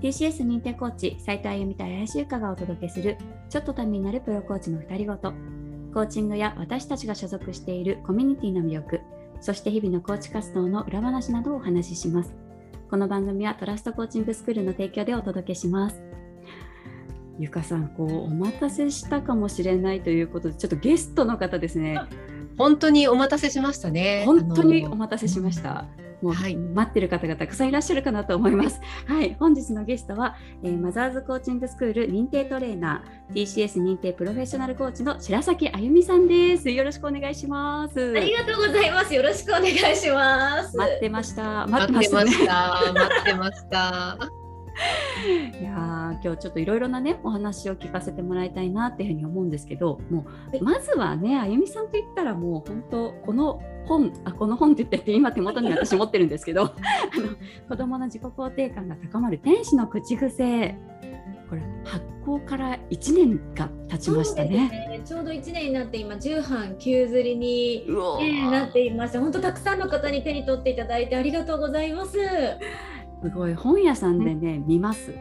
TCS 認定コーチ斉藤あゆみと林由香がお届けするちょっとためになるプロコーチの2人ごと。コーチングや私たちが所属しているコミュニティの魅力そして日々のコーチ活動の裏話などをお話しします。この番組はトラストコーチングスクールの提供でお届けします。ゆかさんこうお待たせしたかもしれないということでちょっとゲストの方ですね。本当にお待たせしましたね。本当にお待たせしました、もう、はい、待ってる方がたくさんいらっしゃるかなと思います。はい、本日のゲストは、えー、マザーズコーチングスクール認定トレーナー、TCS 認定プロフェッショナルコーチの白崎あゆみさんです。よろしくお願いします。ありがとうございます。よろしくお願いします。待ってました。待ってました。待ってました。いや今日ちょっといろいろなねお話を聞かせてもらいたいなっていうふうに思うんですけどもうまずはねあゆみさんといったらもう本当この本あこの本って言って今手元に私持ってるんですけど あの子どもの自己肯定感が高まる天使の口癖。これ発行から1年が経ちましたね、ね、ちょうど1年になって今10版急釣りに、ね、なっていました本当たくさんの方に手に取っていただいてありがとうございます。すごい。本屋さんでね、見ます。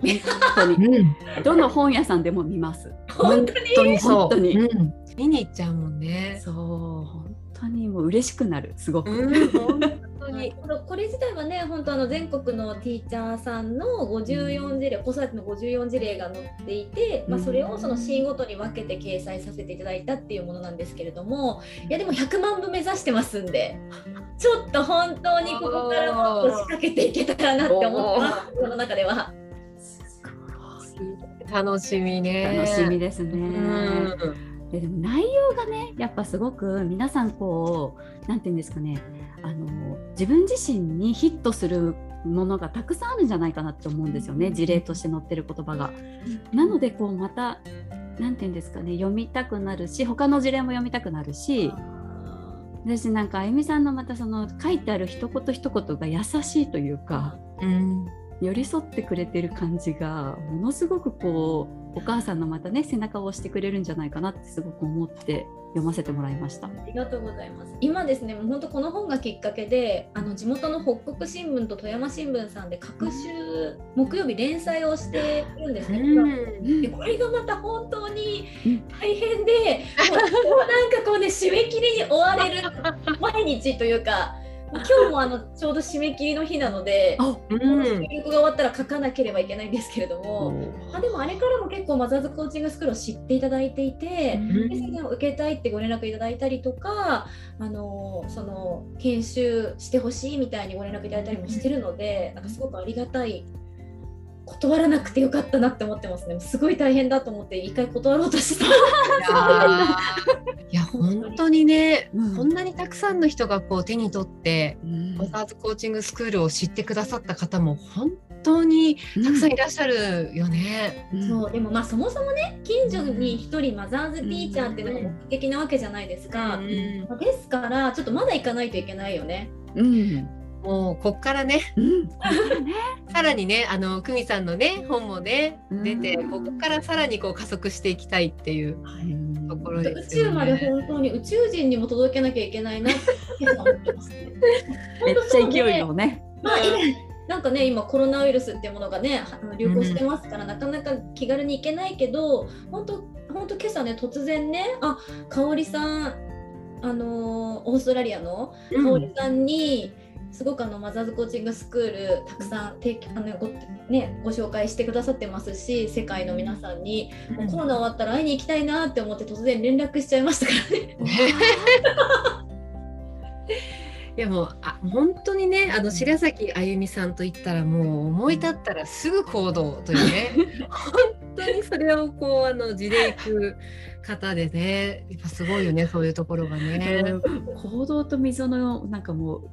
本当に、うん、どの本屋さんでも見ます。本当に？本当に、うん、見に行っちゃうもんね。そう本当にもう嬉しくなるすごく。本当にこれ自体はね本当あの全国のティーチャーさんの54事例、子育ての54事例が載っていて、まあ、それをそのシーンごとに分けて掲載させていただいたっていうものなんですけれどもいやでも100万部目指してますんで ちょっと本当にここからもっと仕掛けていけたらなって思ってますこの中では。楽しみね。楽しみですね。ででも内容がねやっぱすごく皆さんこう何て言うんですかねあの自分自身にヒットするものがたくさんあるんじゃないかなって思うんですよね事例として載ってる言葉が。なのでこうまた何て言うんですかね読みたくなるし他の事例も読みたくなるし私なんかあゆみさんのまたその書いてある一言一言が優しいというか、うん、寄り添ってくれてる感じがものすごくこうお母さんのまたね背中を押してくれるんじゃないかなってすごく思って読ませてもらいました。ありがとうございます。今ですねもう本当この本がきっかけであの地元の北国新聞と富山新聞さんで各週木曜日連載をしてるんですね、うん、でこれがまた本当に大変で、うん、もうなんかこうね締め切りに追われる毎日というか今日もあのちょうど締め切りの日なので、うん、収録が終わったら書かなければいけないんですけれども、あでもあれからも結構マザーズコーチングスクールを知っていただいていて、うん、でを受けたいってご連絡いただいたりとか、あのその研修してほしいみたいにご連絡いただいたりもしてるので、なんかすごくありがたい断らなくてよかったなって思ってますね。すごい大変だと思って一回断ろうとしてた。いや 本当にね、うん、こんなにたくさんの人がこう手に取って、うん、ザーズコーチングスクールを知ってくださった方も本当にたくさんいらっしゃるよね。うん、そうでもまあそもそもね近所に一人マザーズティーチャーっていうのが目的なわけじゃないですか。ですからちょっとまだ行かないといけないよね。うんもうこっからね、うん、さらにねあの久美さんのね本もね出て、ここからさらにこう加速していきたいっていうところです、ね、宇宙まで本当に宇宙人にも届けなきゃいけないなって思ってます、ね、めっちゃ勢いのね。まあなんかね今コロナウイルスっていうものがね流行してますから、うん、なかなか気軽に行けないけど本当本当今朝ね突然ねあ香織さんあのー、オーストラリアの香織さんに、うんすごくあのマザーズコーチングスクールたくさん提あのご,、ね、ご紹介してくださってますし世界の皆さんに、うん、コロナ終わったら会いに行きたいなって思って突然連絡しちゃいましたからね。いやもうあ本当にねあの白崎あゆみさんといったらもう思い立ったらすぐ行動というね本当にそれをこうあの地でいく方でねやっぱすごいよねそういうところがね。行動と溝のなんかもう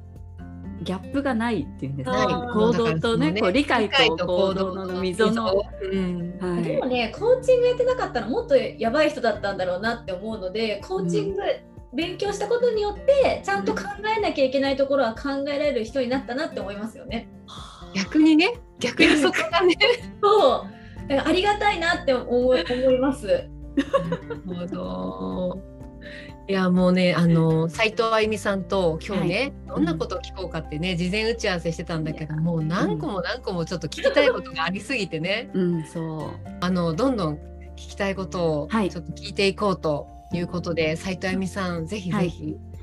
ギャップがないっていうんですか、ね、行動とね、ね、こう理解と行動の溝の、うん。はい、でもねコーチングやってなかったらもっとやばい人だったんだろうなって思うのでコーチング、勉強したことによってちゃんと考えなきゃいけないところは考えられる人になったなって思いますよね。逆にね逆にそこがね。そう。だからありがたいなって思思います。なるほどいやもうねあの斉藤あゆみさんと今日ね、はい、どんなことを聞こうかってね事前打ち合わせしてたんだけどもう何個も何個もちょっと聞きたいことがありすぎてね、うん、そう。あのどんどん聞きたいことをちょっと聞いていこうということで、はい、斉藤あゆみさんぜひぜひ、はい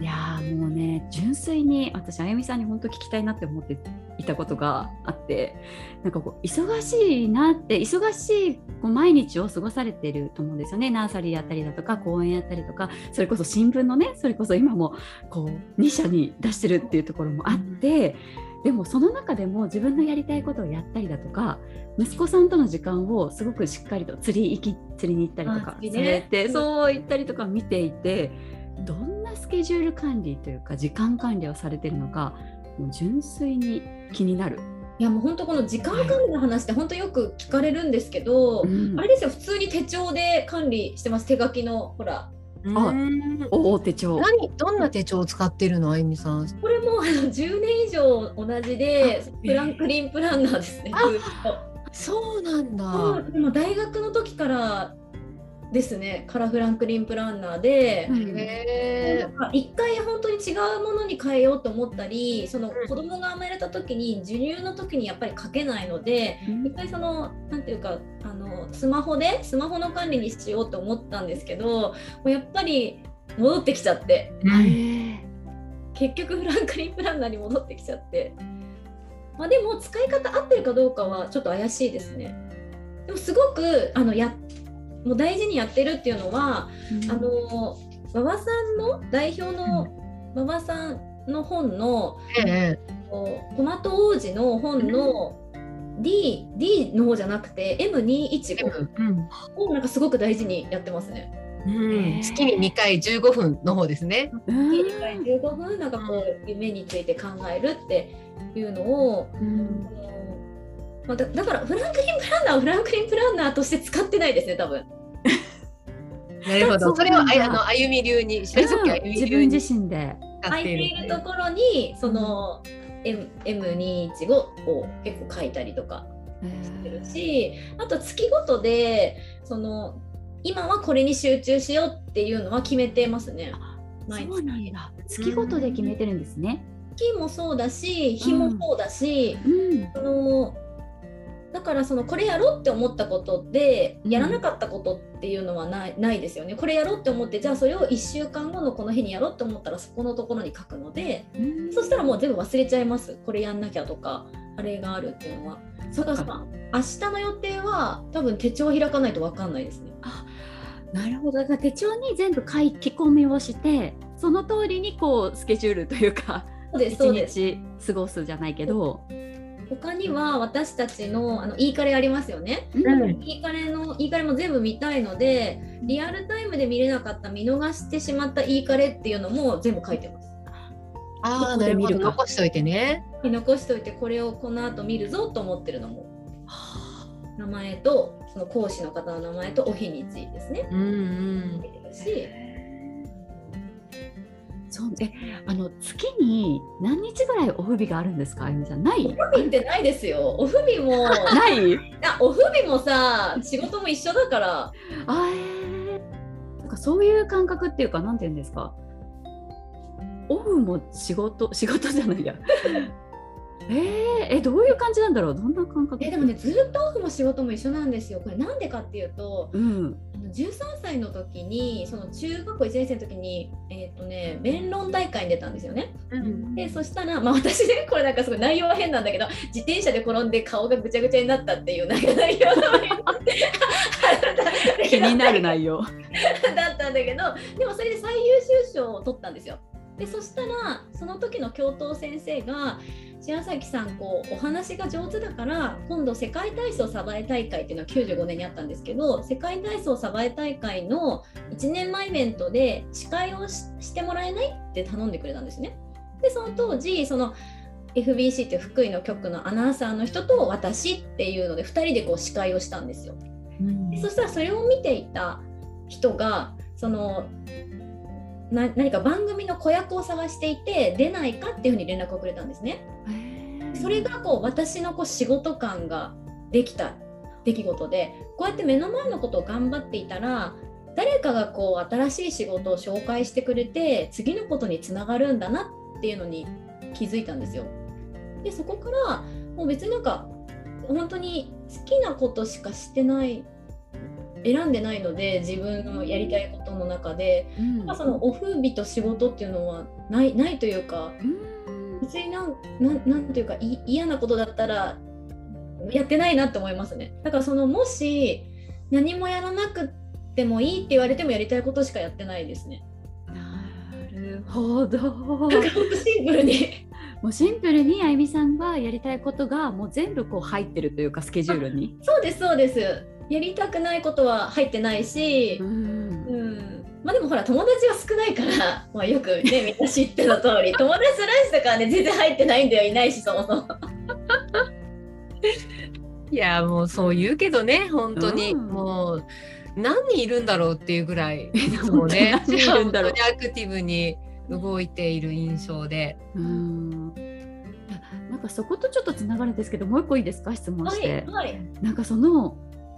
いやもうね純粋に私あゆみさんに本当聞きたいなって思っていたことがあってなんかこう忙しいなって忙しいこう毎日を過ごされてると思うんですよねナーサリーやったりだとか講演やったりとかそれこそ新聞のねそれこそ今もこう2社に出してるっていうところもあって。でもその中でも自分のやりたいことをやったりだとか息子さんとの時間をすごくしっかりと釣り行き釣りに行ったりとかされて、ね、そう行ったりとか見ていてどんなスケジュール管理というか時間管理をされてるのかもう純粋に気になる。いやもう本当この時間管理の話って本当よく聞かれるんですけど、はいうん、あれですよ普通に手帳で管理してます手書きのほらあ、お手帳。何？どんな手帳を使ってるのあゆみさん？これもあの10年以上同じでフランクリンプランナーですね。そうなんだ。でも大学の時からですね。カラフランクリンプランナーで、うん、一回本当に違うものに変えようと思ったりその子供が生まれた時に授乳の時にやっぱり書けないので、うん、一回その何ていうかあのスマホでスマホの管理にしようと思ったんですけどもうやっぱり戻ってきちゃって、うん、結局フランクリンプランナーに戻ってきちゃって。まあ、でも使い方合ってるかどうかはちょっと怪しいですね。でもすごくあのやもう大事にやってるっていうのは、うん、あの馬場さんの代表の馬場さんの本の、えトマト王子の本の D, D の方じゃなくて M215 をなんかすごく大事にやってますね。うん、月に2回15分の方ですね。月に2回15分なんかこう夢について考えるっていうのを、うん、まあ、だだからフランクリンプランナーをフランクリンプランナーとして使ってないですね多分。なるほど。それをあの歩み流に自分自身で。空いていると。ころにその M M215 を結構書いたりとかしてるしあと月ごとでその今はこれに集中しようっていうのは決めてますね。そうなんだ。月ごとで決めてるんですね。月もそうだし日もそうだし、うん、あのだからそのこれやろうって思ったことでやらなかったことっていうのはない,、ないですよね。これやろうって思ってじゃあそれを1週間後のこの日にやろうって思ったらそこのところに書くので、そしたらもう全部忘れちゃいますこれやんなきゃとかあれがあるっていうのは。そうか明日の予定は多分手帳開かないと分かんないですね。あなるほどだから手帳に全部書き込みをしてその通りにこうスケジュールというか一日過ごすじゃないけど。他には私たちのあの e カレありますよね、うん、e カレの e カレも全部見たいのでリアルタイムで見れなかった見逃してしまった e カレっていうのも全部書いてます。ああ、なるほど。残しておいてね。残しておいて、これをこの後見るぞと思ってるのも。名前と、その講師の方の名前とお日についてですね。うんうん。し、そう。えあの月に何日ぐらいお不備があるんですかあゆみさん？ない？お不備ってないですよ。お不備も ない？あお不備もさ仕事も一緒だから。あえー、なんかそういう感覚っていうかなんて言うんですか？オフも仕事仕事じゃないやえー、えどういう感じなんだろう？どんな感覚？えでもねずっとオフも仕事も一緒なんですよ。これなんでかっていうと、うん、あの13歳の時にその中学校1年生の時にえっ、ー、とね弁論大会に出たんですよね、うん、でそしたらまあ私ねこれなんかすごい内容は変なんだけど自転車で転んで顔がぐちゃぐちゃになったっていう内容 気になる内容。だったんだけどでもそれで最優秀賞を取ったんですよ。でそしたらその時の教頭先生が白崎さんこうお話が上手だから今度世界体操サバエ大会っていうのは95年にあったんですけど世界体操サバエ大会の1年前イベントで司会をしてもらえないって頼んでくれたんですね。でその当時その FBC っていう福井の局のアナウンサーの人と私っていうので2人でこう司会をしたんですよ。でそしたらそれを見ていた人がそのな何か番組の子役を探していて出ないかっていうふうに連絡をくれたんですね。それがこう私のこう仕事感ができた出来事でこうやって目の前のことを頑張っていたら誰かがこう新しい仕事を紹介してくれて次のことにつながるんだなっていうのに気づいたんですよ。でそこからもう別になんか本当に好きなことしかしてない選んでないので自分のやりたいことの中で、うん、まあ、そのオフ日と仕事っていうのはないないというか、うん、別になんなんなんていうか嫌なことだったらやってないなって思いますねだからそのもし何もやらなくてもいいって言われてもやりたいことしかやってないですね。なるほど。シンプルにもうシンプルに あゆみさんがやりたいことがもう全部こう入ってるというかスケジュールに。そうですそうです。やりたくないことは入ってないし、まあでもほら友達は少ないから、まあ、よくねみんな知っての通り友達ランチとかね全然入ってないんだよいないしそもそも。いやもうそう言うけどね本当に、うん、もう何人いるんだろうっていうぐらいもね本当にアクティブに動いている印象で。うん。なんかそことちょっとつながるんですけどもう一個いいですか？質問して、はいはい、なんかその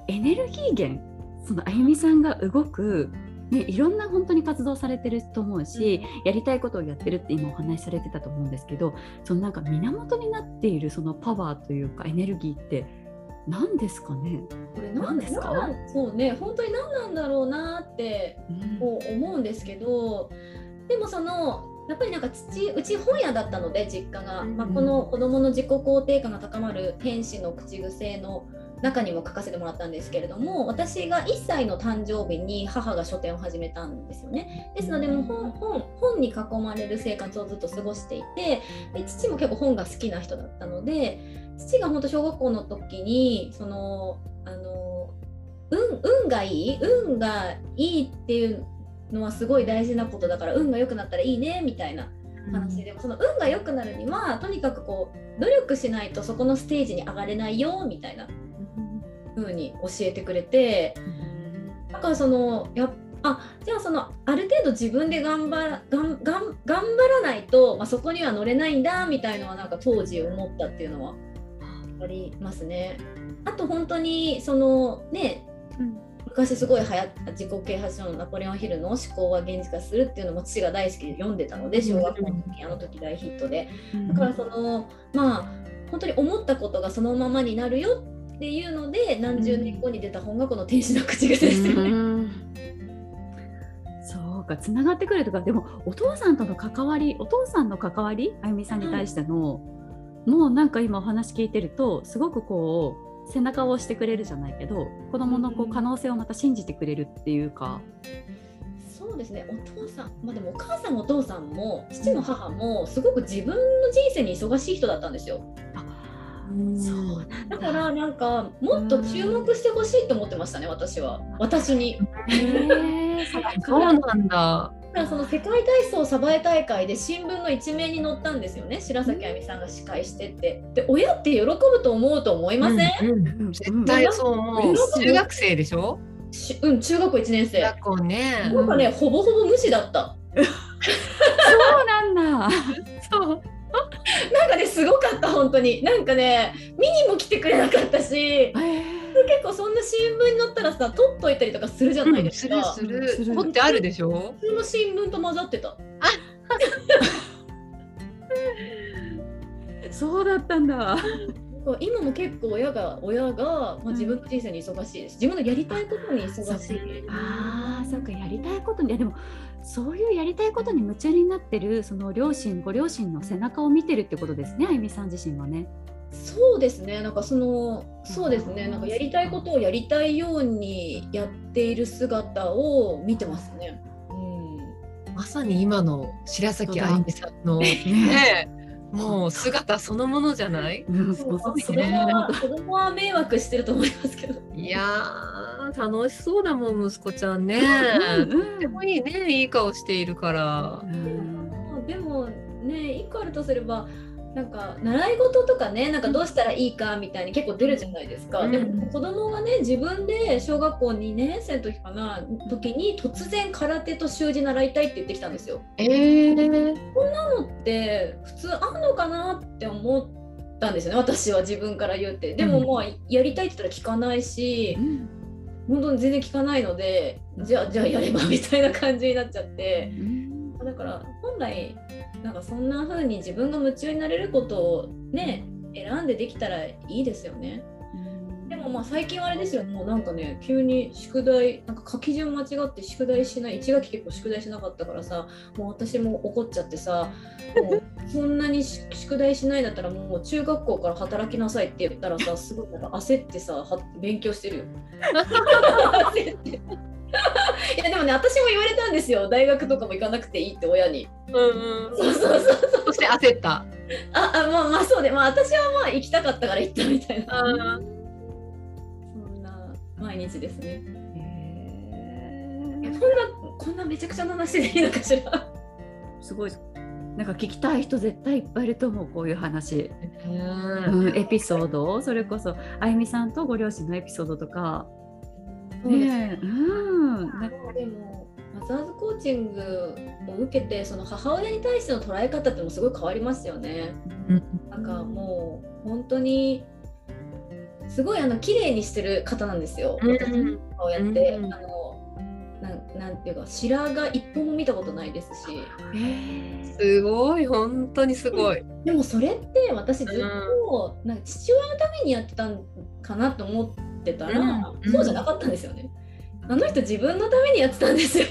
エネルギー源そのあゆみさんが動くね、いろんな本当に活動されてると思うし、うん、やりたいことをやってるって今お話しされてたと思うんですけどそのなんか源になっているそのパワーというかエネルギーって何ですかね？これ何ですか？そうね本当に何なんだろうなってこう思うんですけど、うん、でもそのやっぱりなんか父うち本屋だったので実家が、まあ、この子どもの自己肯定感が高まる天使の口癖の中にも書かせてもらったんですけれども私が1歳の誕生日に母が書店を始めたんですよね。ですのでもう本本本に囲まれる生活をずっと過ごしていてで父も結構本が好きな人だったので父が本当小学校の時にそのあの運運がいい運がいいっていうのはすごい大事なことだから運が良くなったらいいねみたいな話でもその運が良くなるにはとにかくこう努力しないとそこのステージに上がれないよみたいな風に教えてくれて、だからそのやあじゃあそのある程度自分で頑張らがんがん頑張らないと、まあ、そこには乗れないんだみたいのはなんか当時思ったっていうのはありますね。あと本当にそのね、うん、昔すごい流行った自己啓発書のナポレオンヒルの思考は現実化するっていうのも父が大好きで読んでたので小学校の時あの時大ヒットで。だからそのまあ本当に思ったことがそのままになるよっていうので何十年後に出た本がこの「天使の口癖」ですよね。そうかつながってくるとかでもお父さんとの関わりお父さんの関わりあゆみさんに対しての、うん、もうなんか今お話聞いてるとすごくこう背中を押してくれるじゃないけど子どものこう可能性をまた信じてくれるっていうか。そうですねお父さん、まあ、でもお母さんもお父さんも父も母もすごく自分の人生に忙しい人だったんですよ。あそうだ。からなんかもっと注目してほしいと思ってましたね私は。私に。へそうなんだ。その世界体操サバエ大会で新聞の一面に載ったんですよね白崎亜美さんが司会してって。で親って喜ぶと思うと思いません、うんうん、絶対そう思う。中学生でしょ？うん中学校1年生。学校ね。なんかねほぼほぼ無視だった。そうなんだ。そうなんかねすごかった本当に。なんかね見にも来てくれなかったし、結構そんな新聞に載ったらさ取っといたりとかするじゃないですか、うん、するする。取ってあるでしょ？普通の新聞と混ざってた。そうだったんだ。今も結構親が親が、まあ、自分の人生に忙しいです。自分のやりたいことに忙しい。ああそっかやりたいことに。いやでもそういうやりたいことに夢中になってるその両親ご両親の背中を見てるってことですねあゆみさん自身はね。そうですね。なんかそのそうですね。なんかやりたいことをやりたいようにやっている姿を見てますね。うん、まさに今の白崎あゆみさんのねもう姿そのものじゃない？子供は迷惑してると思いますけど。いや楽しそうだもん息子ちゃんね。とってもいいねいい顔しているから。でもね一個あるとすればなんか習い事とかねなんかどうしたらいいかみたいに結構出るじゃないですか、うん、でも子供がね自分で小学校2年生の時かな時に突然空手と習字習いたいって言ってきたんですよ。えー、こんなのって普通あんのかなって思ったんですよね私は自分から言って。でももうやりたいって言ったら聞かないし、うん、本当に全然聞かないのでじゃあじゃあやればみたいな感じになっちゃって。だから本来なんかそんな風に自分が夢中になれることをね選んでできたらいいですよね。でもまあ最近はあれですよもうなんかね急に宿題なんか書き順間違って宿題しない1学期結構宿題しなかったからさもう私も怒っちゃってさもうそんなに宿題しないんだったらもう中学校から働きなさいって言ったらさすごいなんか焦ってさは勉強してるよ。焦って いやでもね私も言われたんですよ。大学とかも行かなくていいって親に。うんうん、そうそうそうそう。そして焦った。ああまあまあそうでまあ私はまあ行きたかったから行ったみたいな。あそんな毎日ですね。こんなこんなめちゃくちゃな話でいいのかしら？すごいなんか聞きたい人絶対いっぱいいると思うこういう話、うん。うん、エピソードそれこそあゆみさんとご両親のエピソードとかそうですね。え。うん。でもマザーズコーチングを受けてその母親に対しての捉え方ってもすごい変わりますよね。うん。なんかもう本当にすごいあの綺麗にしてる方なんですよ。うん。私の母親って、うん。あのなんなんていうか白髪一本も見たことないですし。すごい。本当にすごい。でもそれって私ずっとなんか父親のためにやってたんかなと思ってたら、うんそうじゃなかったんですよね。あの人自分のためにやってたんですよ。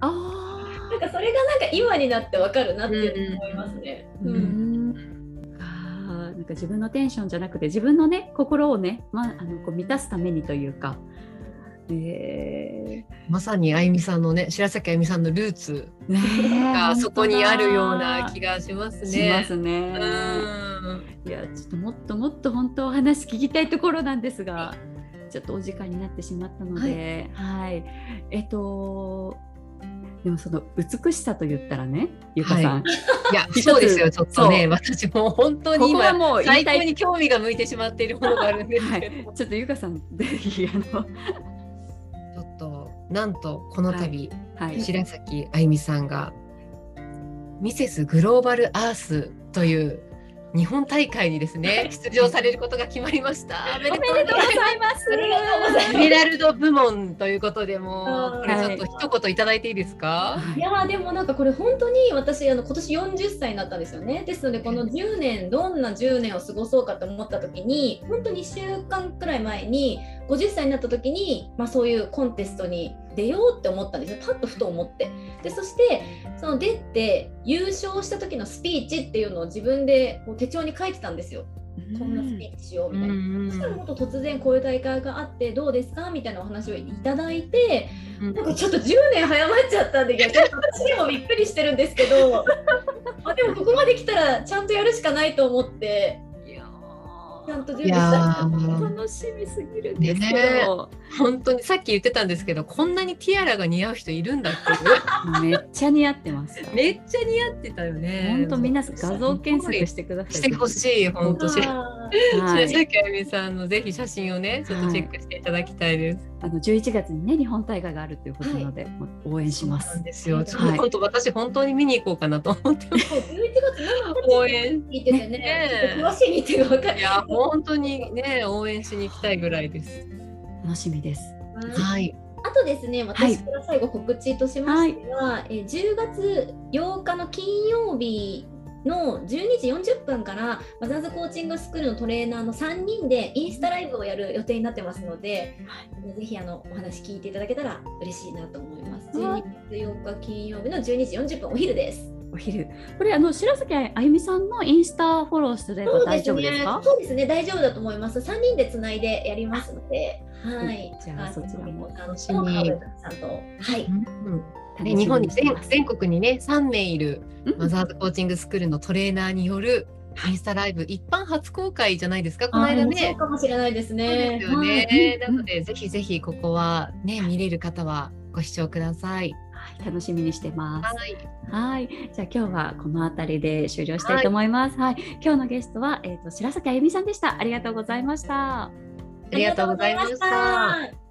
あ なんかそれがなんか今になってわかるなって思いますね。ーううん。んあー。なんか自分のテンションじゃなくて自分のね心をね、まあ、あのこう満たすためにというか、えまさにあゆみさんのね白崎あゆみさんのルーツがそこにあるような気がしますね。しますね。うん。いやちょっともっともっと本当お話聞きたいところなんですがちょっとお時間になってしまったので、はい、えっとでもその美しさと言ったらねゆかさん、いや一つそうですよちょっとね。私もう本当に今ここはもう言最高に興味が向いてしまっているものがあるんですけど、ちょっとゆかさんぜひあのちょっとなんとこの度、はい。白崎あゆみさんがミセスグローバルアースという日本大会にですね出場されることが決まりました。おめでとうございます。ありがとうございます。エメラルド部門ということでもこれちょっと一言いただいていいですか？い。やーでもなんかこれ本当に私あの今年40歳になったんですよね。ですのでこの10年どんな10年を過ごそうかと思った時に本当に2週間くらい前に50歳になった時に、まあ、そういうコンテストに出ようって思ったんですよ。パッとふと思って。でそしてその出て優勝した時のスピーチっていうのを自分でこう手帳に書いてたんですよ。こんなスピーチしようみたいな。そしたらもっと突然こういう大会があってどうですかみたいなお話をいただいてなんかちょっと10年早まっちゃったんで逆に私にもびっくりしてるんですけど。あでもここまで来たらちゃんとやるしかないと思ってちゃんと準い備した楽しみすぎるんですけねど、本当にさっき言ってたんですけどこんなにティアラが似合う人いるんだって めっちゃ似合ってます。めっちゃ似合ってたよね。本当みんな画像検索してください。してほしい本当白あはい崎あゆみさんのぜひ写真をねちょっとチェックしていただきたいです。あの11月にね日本大会があるということなので、もう応援しますん。ですよ。はいちょっと本当私本当に見に行こうかなと思ってます。ー11月7応日援。聞いててね詳しい日程が分かるいや本当にね応援しに行きたいぐらいです。楽しみです。はい。あとですね、私から最後告知としましては、えー10月8日の金曜日の12時40分からマザーズコーチングスクールのトレーナーの3人でインスタライブをやる予定になってますので、ぜひあのお話聞いていただけたら嬉しいなと思います。はい12月8日金曜日の12時40分お昼です。お昼。これあの白崎あゆみさんのインスタフォローすれば大丈夫ですか？そうですね、大丈夫だと思います。3人でつないでやりますので、はい。じゃあそちらも。楽しみはい。うん。ね日本に全全国にね3名いるうん。マザーズコーチングスクールのトレーナーによるインスタライブ一般初公開じゃないですか？この間あーそうね。かもしれないですね。ですよはい。なのでぜひぜひここはね見れる方はご視聴ください。はい楽しみにしてます。はい。はい、じゃあ今日はこの辺りで終了したいと思います。はい、今日のゲストはえっ、と白崎あゆみさんでした。ありがとうございました。ありがとうございました